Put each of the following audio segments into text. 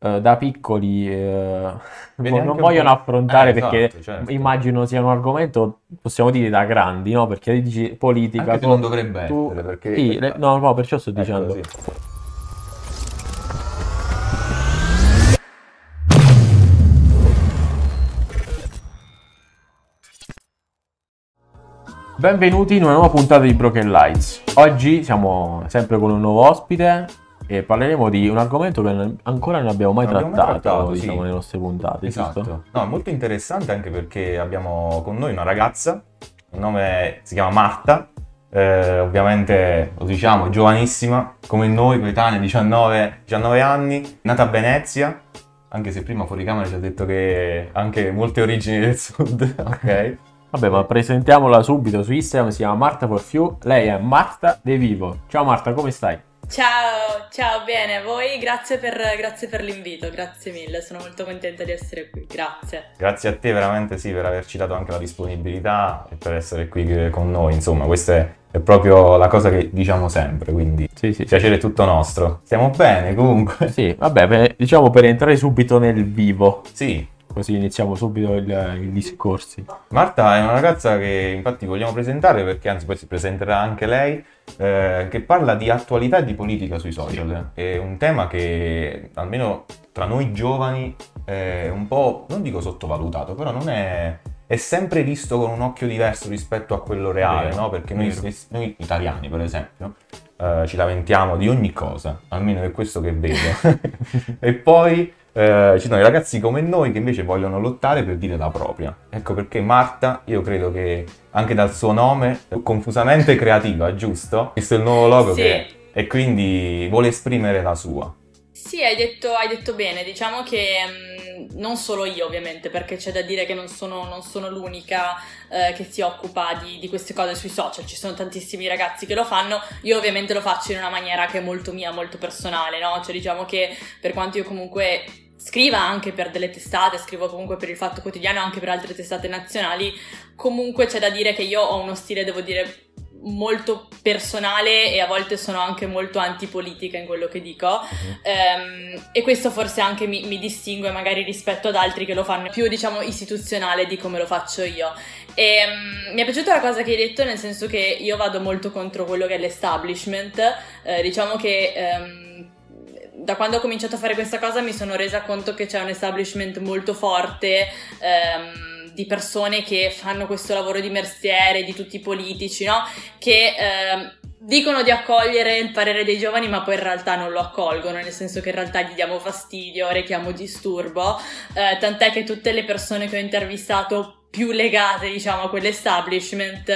eh, da piccoli eh, non vogliono affrontare Eh, perché esatto, certo. immagino sia un argomento, possiamo dire, da grandi, no? Perché dici politica... Anche tu- non dovrebbe tu- essere, perché... Sì, le- no, no, perciò sto Ecco, dicendo. sì. Benvenuti in una nuova puntata di Broken Lights. Oggi siamo sempre con un nuovo ospite e parleremo di un argomento che ancora non abbiamo mai Non abbiamo mai trattato, trattato, sì. diciamo, nelle nostre puntate, giusto? Esatto. No, è molto interessante anche perché abbiamo con noi una ragazza, il nome si chiama Marta, eh, ovviamente lo diciamo, giovanissima, come noi, coetanea, 19, 19 anni, nata a Venezia, anche se prima fuori camera ci ha detto che ha anche molte origini del sud, ok? Vabbè, ma presentiamola subito su Instagram, si chiama Marta for Few, lei è Marta De Vivo. Ciao Marta, come stai? Ciao, ciao, bene, voi grazie per, grazie per l'invito, grazie mille, sono molto contenta di essere qui, grazie. Grazie a te veramente sì per averci dato anche la disponibilità e per essere qui con noi, insomma, questa è, è proprio la cosa che diciamo sempre, quindi Sì, sì, piacere è tutto nostro. Stiamo bene comunque. Sì, vabbè, per- diciamo per entrare subito nel vivo, Sì, così iniziamo subito il- i discorsi. Marta è una ragazza che infatti vogliamo presentare perché anzi poi si presenterà anche lei, eh, che parla di attualità e di politica sui social. È un tema che almeno tra noi giovani è un po', non dico sottovalutato, però non è... È sempre visto con un occhio diverso rispetto a quello reale, Vero, no? Perché noi, stessi- noi italiani, per esempio, eh, ci lamentiamo di ogni cosa, almeno è questo che vedo. e poi eh, ci sono i ragazzi come noi che invece vogliono lottare per dire la propria. Ecco perché Marta, io credo che anche dal suo nome, confusamente creativa, giusto? Questo è il nuovo logo Sì. che... E quindi vuole esprimere la sua. Sì, hai detto, hai detto bene, diciamo che mh, non solo io ovviamente, perché c'è da dire che non sono, non sono l'unica eh, che si occupa di, di queste cose sui social, ci sono tantissimi ragazzi che lo fanno, io ovviamente lo faccio in una maniera che è molto mia, molto personale, no? Cioè diciamo che per quanto io comunque scriva anche per delle testate, scrivo comunque per il Fatto Quotidiano, anche per altre testate nazionali, comunque c'è da dire che io ho uno stile, devo dire, molto personale e a volte sono anche molto antipolitica in quello che dico. Ehm, e questo forse anche mi, mi distingue magari rispetto ad altri che lo fanno più diciamo istituzionale di come lo faccio io. E, mm, mi è piaciuta la cosa che hai detto nel senso che io vado molto contro quello che è l'establishment, Eh, diciamo che... ehm, da quando ho cominciato a fare questa cosa mi sono resa conto che c'è un establishment molto forte ehm, di persone che fanno questo lavoro di mestiere, di tutti i politici, no? Che ehm, dicono di accogliere il parere dei giovani, ma poi in realtà non lo accolgono, nel senso che in realtà gli diamo fastidio, rechiamo disturbo. Eh, tant'è che tutte le persone che ho intervistato più legate, diciamo, a quell'establishment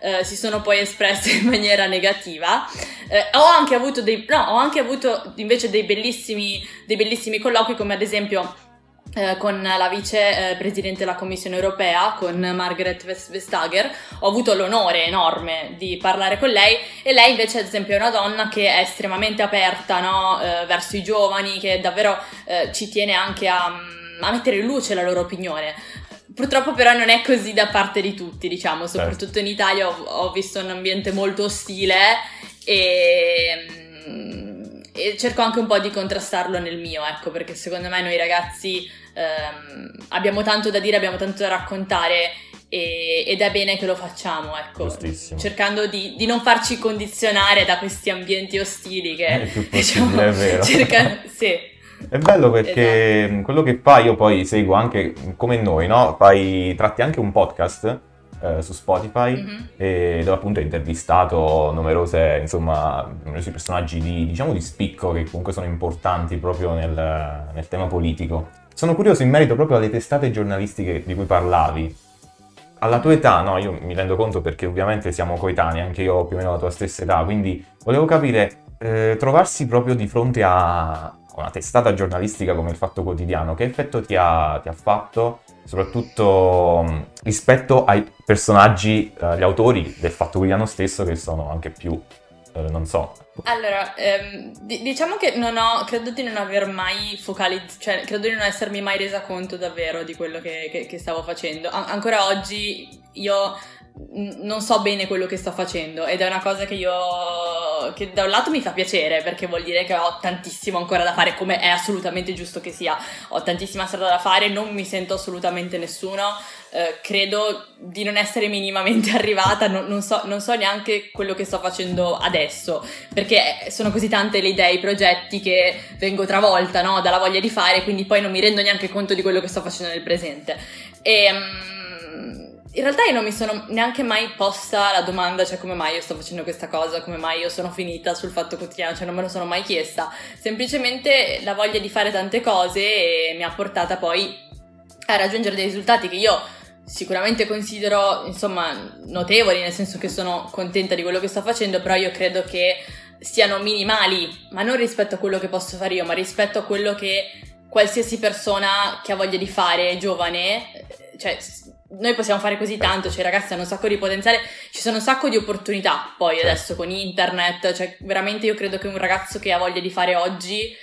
eh, si sono poi espresse in maniera negativa. Eh, ho anche avuto dei, no, ho anche avuto invece dei bellissimi, dei bellissimi colloqui, come ad esempio eh, con la vice eh, della Commissione europea, con Margaret Ves- Vestager, ho avuto l'onore enorme di parlare con lei e lei invece ad esempio è una donna che è estremamente aperta no, eh, verso i giovani, che davvero eh, ci tiene anche a, a mettere in luce la loro opinione. Purtroppo però non è così da parte di tutti, diciamo, soprattutto in Italia ho, ho visto un ambiente molto ostile e, mm, e cerco anche un po' di contrastarlo nel mio, ecco, perché secondo me noi ragazzi ehm, abbiamo tanto da dire, abbiamo tanto da raccontare e- ed è bene che lo facciamo, ecco, Giustissimo. cercando di, di non farci condizionare da questi ambienti ostili che Il più possibile, è vero. cercano, sì. È bello perché Esatto. quello che fai io poi seguo anche come noi, no? Fai, tratti anche un podcast eh, su Spotify Mhm. e dove appunto hai intervistato numerose, insomma, numerosi personaggi di, diciamo, di spicco che comunque sono importanti proprio nel, nel tema politico. Sono curioso in merito proprio alle testate giornalistiche di cui parlavi. Alla tua età, no, io mi rendo conto perché ovviamente siamo coetanei, anche io ho più o meno la tua stessa età, quindi volevo capire, eh, trovarsi proprio di fronte a una testata giornalistica come il Fatto Quotidiano, che effetto ti ha, ti ha fatto, soprattutto rispetto ai personaggi, eh, autori del Fatto Quotidiano stesso, che sono anche più, eh, non so, Allora, ehm, di- diciamo che non ho, credo di non aver mai focalizzato, cioè credo di non essermi mai resa conto davvero di quello che, che- che stavo facendo. An- ancora oggi io non so bene quello che sto facendo ed è una cosa che io che da un lato mi fa piacere perché vuol dire che ho tantissimo ancora da fare come è assolutamente giusto che sia ho tantissima strada da fare non mi sento assolutamente nessuno eh, credo di non essere minimamente arrivata non, non, so, non so neanche quello che sto facendo adesso perché sono così tante le idee i progetti che vengo travolta no? dalla voglia di fare quindi poi non mi rendo neanche conto di quello che sto facendo nel presente e um, in realtà io non mi sono neanche mai posta la domanda, cioè come mai io sto facendo questa cosa, come mai io sono finita sul fatto quotidiano, cioè non me lo sono mai chiesta. Semplicemente la voglia di fare tante cose mi ha portata poi a raggiungere dei risultati che io sicuramente considero, insomma, notevoli, nel senso che sono contenta di quello che sto facendo, però io credo che siano minimali, ma non rispetto a quello che posso fare io, ma rispetto a quello che qualsiasi persona che ha voglia di fare, giovane, cioè noi possiamo fare così tanto, cioè i ragazzi hanno un sacco di potenziale, ci sono un sacco di opportunità poi certo. adesso con internet, cioè veramente io credo che un ragazzo che ha voglia di fare oggi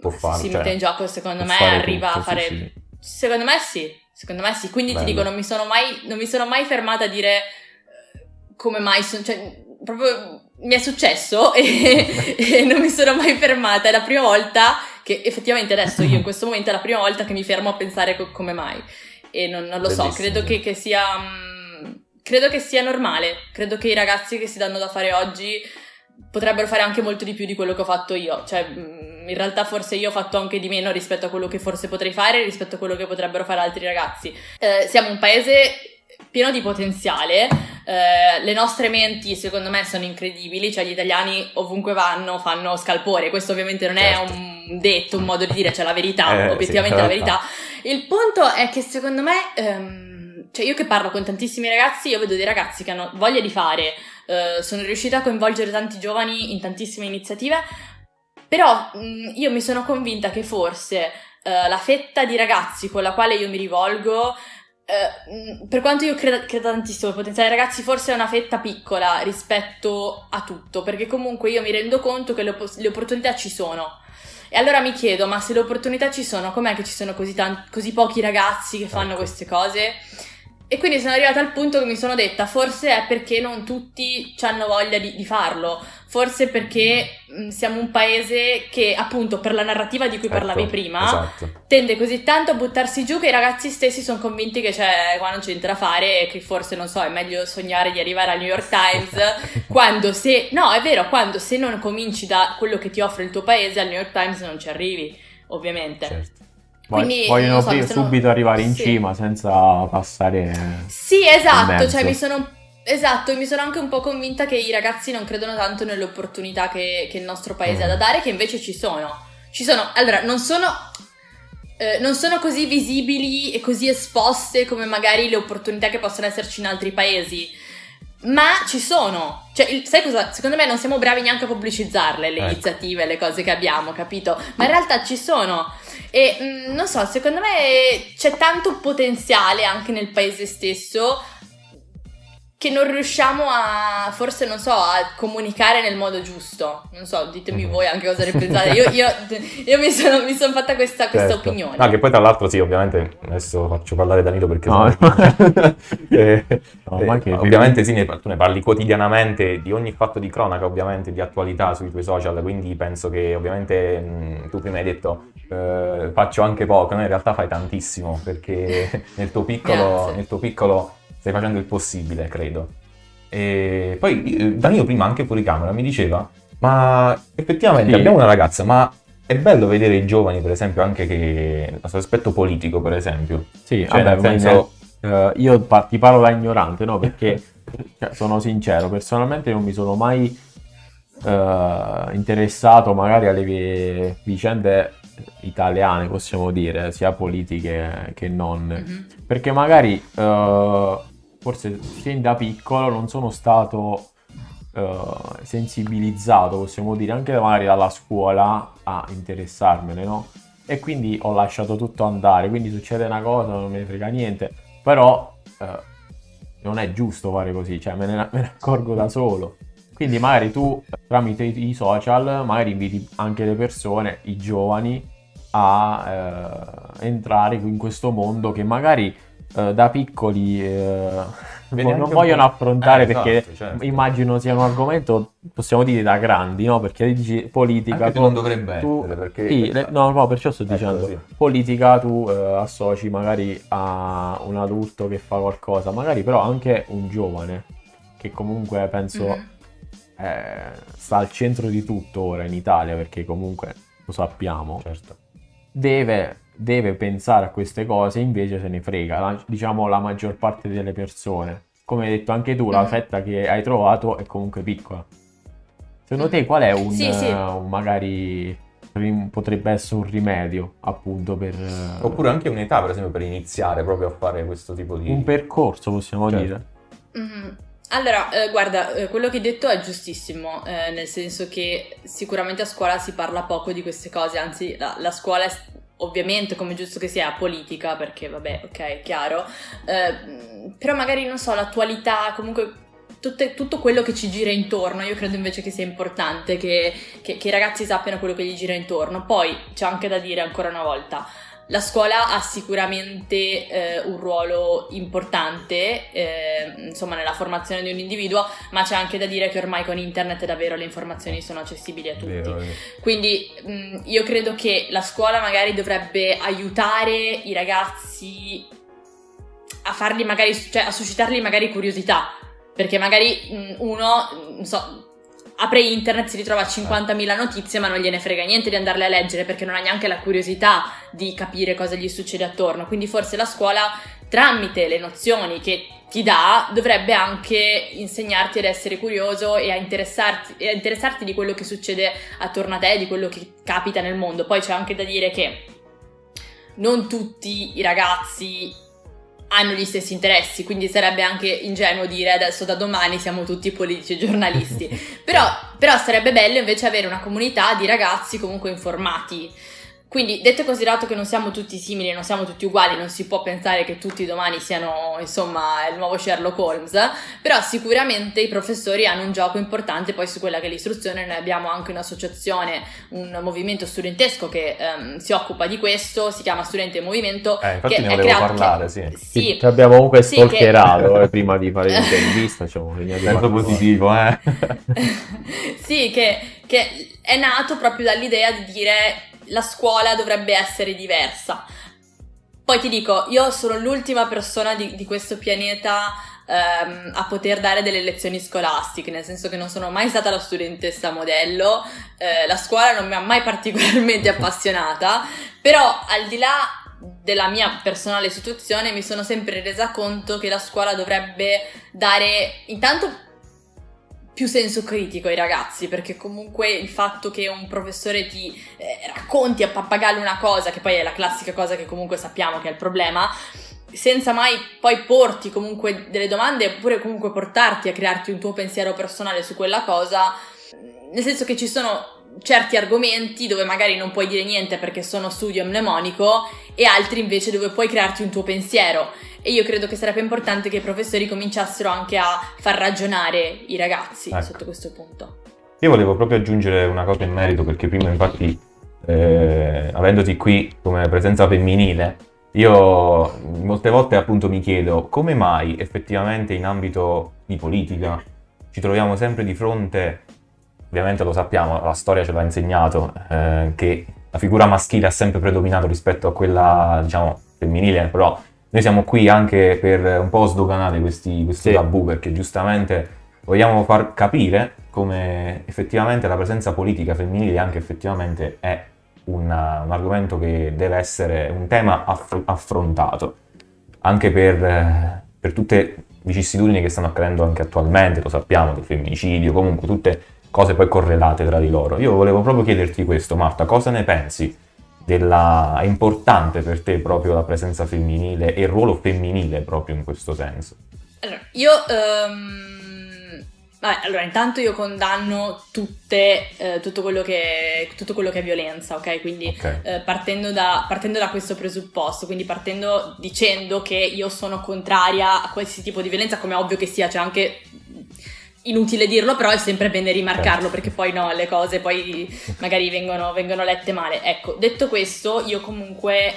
Può farlo, si cioè, mette in gioco, secondo me arriva tutto, a fare... Sì, sì. Secondo me sì, secondo me sì, quindi Bello. ti dico non mi sono mai, non mi sono mai fermata a dire eh, come mai, sono, cioè proprio mi è successo e, e non mi sono mai fermata, è la prima volta che effettivamente adesso io in questo momento è la prima volta che mi fermo a pensare co- come mai e non, non lo Bellissimo. so, credo che, che sia... Um, credo che sia normale, credo che i ragazzi che si danno da fare oggi potrebbero fare anche molto di più di quello che ho fatto io, cioè mm, in realtà forse io ho fatto anche di meno rispetto a quello che forse potrei fare, rispetto a quello che potrebbero fare altri ragazzi. Eh, siamo un paese pieno di potenziale, eh, le nostre menti secondo me sono incredibili, cioè gli italiani ovunque vanno fanno scalpore, questo ovviamente non certo. è un detto, un modo di dire, cioè la verità, eh, obiettivamente sì, la verità. Il punto è che secondo me, ehm, cioè io che parlo con tantissimi ragazzi, io vedo dei ragazzi che hanno voglia di fare, eh, sono riuscita a coinvolgere tanti giovani in tantissime iniziative, però mh, io mi sono convinta che forse eh, la fetta di ragazzi con la quale io mi rivolgo Uh, per quanto io creda, creda tantissimo al potenziale ragazzi, forse è una fetta piccola rispetto a tutto, perché comunque io mi rendo conto che le, le opportunità ci sono. E allora mi chiedo, ma se le opportunità ci sono, com'è che ci sono così, tanti, così pochi ragazzi che fanno ecco. queste cose? E quindi sono arrivata al punto che mi sono detta, forse è perché non tutti hanno voglia di, di farlo, forse perché siamo un paese che, appunto, per la narrativa di cui ecco, parlavi prima, esatto. tende così tanto a buttarsi giù che i ragazzi stessi sono convinti che c'è, qua non c'è niente da fare e che forse, non so, è meglio sognare di arrivare al New York Times, quando se, no, è vero, quando se non cominci da quello che ti offre il tuo paese, al New York Times non ci arrivi, ovviamente. Certo. Quindi, vogliono so, subito arrivare in sì. cima senza passare. Sì, esatto. Cioè, mi sono. Esatto, mi sono anche un po' convinta che i ragazzi non credono tanto nelle opportunità che, che il nostro paese mm. ha da dare, che invece ci sono. Ci sono. Allora, non sono. Eh, non sono così visibili e così esposte come magari le opportunità che possono esserci in altri paesi. Ma ci sono. Cioè, il, sai cosa? Secondo me non siamo bravi neanche a pubblicizzarle le ecco. iniziative, le cose che abbiamo, capito? Ma in realtà ci sono. E mh, mm, non so, secondo me c'è tanto potenziale anche nel paese stesso che non riusciamo a, forse non so, a comunicare nel modo giusto. Non so, ditemi mhm. voi anche cosa ne pensate. Io, io, io mi, sono, mi, sono, fatta questa, questa certo. opinione. No, che poi tra l'altro sì, ovviamente, adesso faccio parlare Danilo perché... No, sono... eh, no, eh, ovviamente sì, ne, tu ne parli quotidianamente di ogni fatto di cronaca, ovviamente, di attualità sui tuoi social, quindi penso che ovviamente mh, tu prima hai detto eh, faccio anche poco, no? in realtà fai tantissimo perché nel tuo piccolo... nel tuo piccolo stai facendo il possibile, credo. E poi eh, Danilo prima anche fuori camera mi diceva, ma effettivamente sì. abbiamo una ragazza, ma è bello vedere i giovani, per esempio, anche che l'aspetto politico, per esempio. Sì, cioè, vabbè, nel senso... Uh, io pa- ti parlo da ignorante, no? Perché cioè, sono sincero, personalmente non mi sono mai uh, interessato magari alle vicende italiane, possiamo dire, sia politiche che non. Mm-hmm. Perché magari uh, forse fin da piccolo non sono stato uh, sensibilizzato, possiamo dire, anche magari dalla scuola a interessarmene, no? E quindi ho lasciato tutto andare, quindi succede una cosa, non me ne frega niente, però uh, non è giusto fare così, cioè me ne, me ne accorgo da solo. Quindi magari tu tramite i social magari inviti anche le persone, i giovani, a eh, entrare in questo mondo che magari eh, da piccoli eh, Vedi non vogliono affrontare Eh, esatto, perché certo. immagino sia un argomento, possiamo dire, da grandi, no? Perché dici politica... Anche tu- non dovrebbe tu- essere, perché... Sì, le- no, no, perciò sto Ecco, dicendo, sì. politica tu eh, associ magari a un adulto che fa qualcosa, magari però anche un giovane, che comunque penso Mhm. eh, sta al centro di tutto ora in Italia, perché comunque lo sappiamo, Certo. deve, deve pensare a queste cose, invece se ne frega, la- diciamo la maggior parte delle persone. Come hai detto anche tu, la Mhm. fetta che hai trovato è comunque piccola. Secondo te qual è un, Sì, sì. eh, un magari potrebbe essere un rimedio appunto per eh, Oppure anche un'età, per esempio, per iniziare proprio a fare questo tipo di... un percorso, possiamo Certo. dire? Mhm. Allora, eh, guarda, eh, quello che hai detto è giustissimo, eh, nel senso che sicuramente a scuola si parla poco di queste cose, anzi la, la scuola è ovviamente, come giusto che sia, politica, perché vabbè, ok, chiaro, eh, però magari, non so, l'attualità, comunque tutte- tutto quello che ci gira intorno, io credo invece che sia importante che, che- che i ragazzi sappiano quello che gli gira intorno. Poi c'è anche da dire ancora una volta, la scuola ha sicuramente eh, un ruolo importante, eh, insomma, nella formazione di un individuo, ma c'è anche da dire che ormai con internet davvero le informazioni sono accessibili a tutti. Vero, vero. Quindi mh, io credo che la scuola magari dovrebbe aiutare i ragazzi a farli magari, cioè a suscitargli magari curiosità, perché magari mh, uno, mh, non so, apre internet, si ritrova 50.000 notizie, ma non gliene frega niente di andarle a leggere perché non ha neanche la curiosità di capire cosa gli succede attorno. Quindi forse la scuola, tramite le nozioni che ti dà, dovrebbe anche insegnarti ad essere curioso e a interessarti, e a interessarti di quello che succede attorno a te, di quello che capita nel mondo. Poi c'è anche da dire che non tutti i ragazzi hanno gli stessi interessi, quindi sarebbe anche ingenuo dire adesso da domani siamo tutti politici e giornalisti. però, però sarebbe bello invece avere una comunità di ragazzi comunque informati. Quindi, detto e considerato che non siamo tutti simili, non siamo tutti uguali, non si può pensare che tutti domani siano, insomma, il nuovo Sherlock Holmes, però sicuramente i professori hanno un gioco importante poi su quella che è l'istruzione. Noi abbiamo anche un'associazione, un movimento studentesco che ehm, si occupa di questo, si chiama Studente in Movimento. Eh, infatti che ne volevo creato- parlare, sì. Sì, Ti abbiamo comunque Sì, che- eh, prima di fare l'intervista, diciamo, segnato Senso qualcosa. positivo, eh. sì, che, che è nato proprio dall'idea di dire la scuola dovrebbe essere diversa. Poi ti dico, io sono l'ultima persona di, di questo pianeta ehm, a poter dare delle lezioni scolastiche, nel senso che non sono mai stata la studentessa modello, eh, la scuola non mi ha mai particolarmente appassionata, però al di là della mia personale situazione mi sono sempre resa conto che la scuola dovrebbe dare intanto più senso critico ai ragazzi, perché comunque il fatto che un professore ti eh, racconti a pappagallo una cosa, che poi è la classica cosa che comunque sappiamo che è il problema, senza mai poi porti comunque delle domande oppure comunque portarti a crearti un tuo pensiero personale su quella cosa, nel senso che ci sono certi argomenti dove magari non puoi dire niente perché sono studio mnemonico e altri invece dove puoi crearti un tuo pensiero e io credo che sarebbe importante che i professori cominciassero anche a far ragionare i ragazzi Ecco. sotto questo punto. Io volevo proprio aggiungere una cosa in merito perché prima infatti eh, avendoti qui come presenza femminile io molte volte appunto mi chiedo come mai effettivamente in ambito di politica ci troviamo sempre di fronte, ovviamente lo sappiamo, la storia ce l'ha insegnato, eh, che la figura maschile ha sempre predominato rispetto a quella diciamo femminile, però noi siamo qui anche per un po' sdoganare questi, questi Sì. tabù perché giustamente vogliamo far capire come effettivamente la presenza politica femminile anche effettivamente è una- un argomento che deve essere un tema aff- affrontato anche per, per tutte le vicissitudini che stanno accadendo anche attualmente, lo sappiamo, del femminicidio, comunque tutte cose poi correlate tra di loro. Io volevo proprio chiederti questo, Marta, cosa ne pensi? Della... È importante per te proprio la presenza femminile e il ruolo femminile proprio in questo senso? Allora, io... ehm, vabbè, allora, intanto io condanno tutte, eh, tutto, quello che, tutto quello che è violenza, ok? Quindi Ok. eh, partendo, da, partendo da questo presupposto, quindi partendo dicendo che io sono contraria a qualsiasi tipo di violenza, come è ovvio che sia, c'è anche inutile dirlo, però è sempre bene rimarcarlo Certo. perché poi no, le cose poi magari vengono, vengono lette male. Ecco, detto questo, io comunque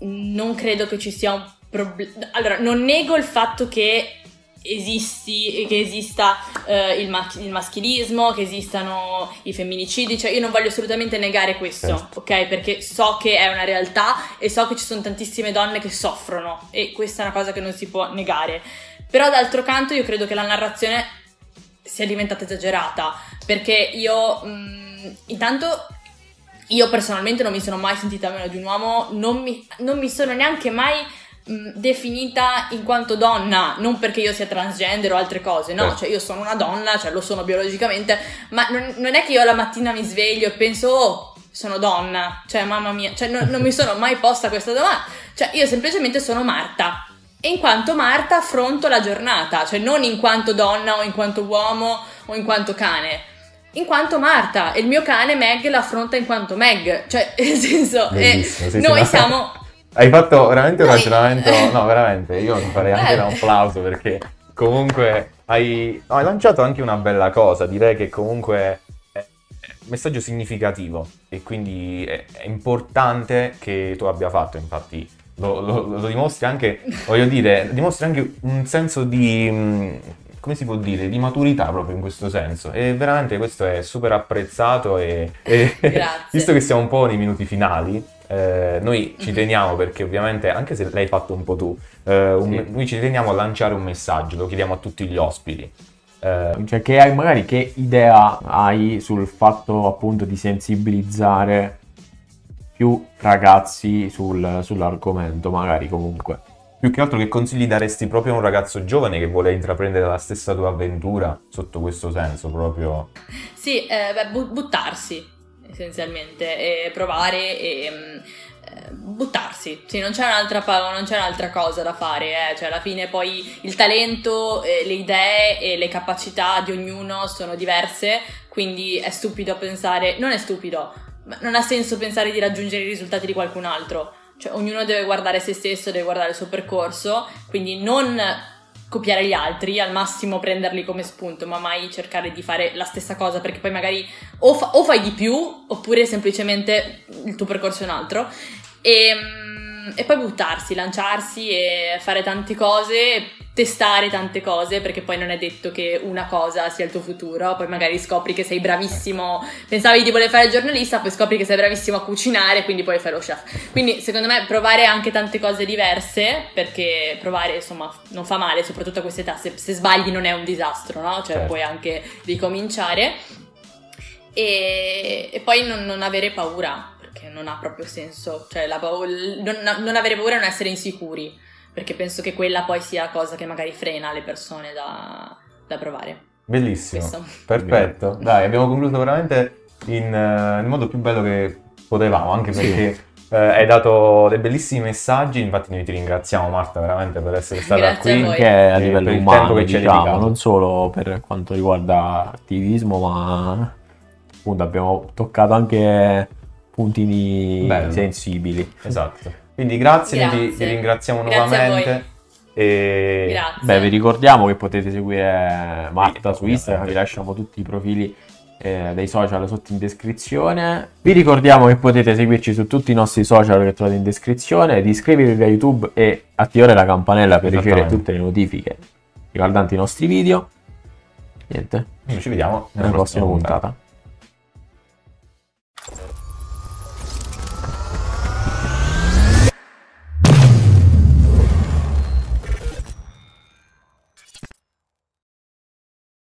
non credo che ci sia un proble- allora, non nego il fatto che esisti, che esista eh, il, ma- il, maschilismo, che esistano i femminicidi, cioè io non voglio assolutamente negare questo, certo. ok? Perché so che è una realtà e so che ci sono tantissime donne che soffrono e questa è una cosa che non si può negare. Però d'altro canto io credo che la narrazione sia diventata esagerata, perché io mh, mm, intanto io personalmente non mi sono mai sentita meno di un uomo, non mi, non mi sono neanche mai mh, definita in quanto donna, non perché io sia transgender o altre cose, no, eh. cioè io sono una donna, cioè lo sono biologicamente, ma non, non è che io la mattina mi sveglio e penso, oh, sono donna, cioè mamma mia, cioè non, non mi sono mai posta questa domanda, cioè io semplicemente sono Marta. E in quanto Marta affronto la giornata, cioè non in quanto donna o in quanto uomo o in quanto cane in quanto Marta e il mio cane Meg l'affronta in quanto Meg, cioè nel senso eh, sì, noi sì, siamo... No. Hai fatto veramente un noi... ragionamento, no veramente, io farei anche un applauso perché comunque hai, no, hai lanciato anche una bella cosa, direi che comunque è un messaggio significativo e quindi è importante che tu abbia fatto, infatti lo, lo, lo dimostri anche, voglio dire, dimostri anche un senso di come si può dire, di maturità proprio in questo senso. E veramente questo è super apprezzato e, e visto che siamo un po' nei minuti finali, eh, noi ci mhm. teniamo perché ovviamente, anche se l'hai fatto un po' tu, eh, un, sì. noi ci teniamo a lanciare un messaggio, lo chiediamo a tutti gli ospiti. Eh, cioè, che hai, magari che idea hai sul fatto appunto di sensibilizzare più ragazzi sul, sull'argomento, magari comunque. Più che altro che consigli daresti proprio a un ragazzo giovane che vuole intraprendere la stessa tua avventura sotto questo senso proprio? Sì, eh, beh, buttarsi essenzialmente e provare e mm, eh, buttarsi, sì, non c'è, un'altra, non c'è un'altra cosa da fare, eh. cioè alla fine poi il talento, eh, le idee e le capacità di ognuno sono diverse, quindi è stupido pensare, non è stupido, non ha senso pensare di raggiungere i risultati di qualcun altro cioè, ognuno deve guardare se stesso, deve guardare il suo percorso, quindi non copiare gli altri, al massimo prenderli come spunto, ma mai cercare di fare la stessa cosa, perché poi magari o, fa- o fai di più, oppure semplicemente il tuo percorso è un altro. E, ehm, e poi buttarsi, lanciarsi e fare tante cose testare tante cose perché poi non è detto che una cosa sia il tuo futuro, poi magari scopri che sei bravissimo, pensavi di voler fare il giornalista, poi scopri che sei bravissimo a cucinare, quindi poi fai lo chef. Quindi secondo me provare anche tante cose diverse, perché provare insomma non fa male, soprattutto a questa età, se, se sbagli non è un disastro, no? Cioè certo. puoi anche ricominciare e, e poi non, non avere paura, perché non ha proprio senso, cioè la, non, non avere paura e non essere insicuri perché penso che quella poi sia cosa che magari frena le persone da, da provare. Bellissimo, Questo. perfetto. Dai, abbiamo concluso veramente in, uh, nel modo più bello che potevamo, anche perché sì. uh, hai dato dei bellissimi messaggi, infatti noi ti ringraziamo Marta veramente per essere stata Grazie qui. Anche a livello umano, che diciamo, non solo per quanto riguarda attivismo, ma appunto abbiamo toccato anche puntini Bello. sensibili. Esatto. Quindi grazie, grazie. Ti, ti, ringraziamo grazie nuovamente. E... Grazie. Beh, vi ricordiamo che potete seguire Marta su Instagram, vi lasciamo tutti i profili eh, dei social sotto in descrizione. Vi ricordiamo che potete seguirci su tutti i nostri social che trovate in descrizione, di iscrivervi a YouTube e attivare la campanella per ricevere tutte le notifiche riguardanti i nostri video. Niente. Noi ci vediamo nella, nella prossima, prossima puntata. puntata.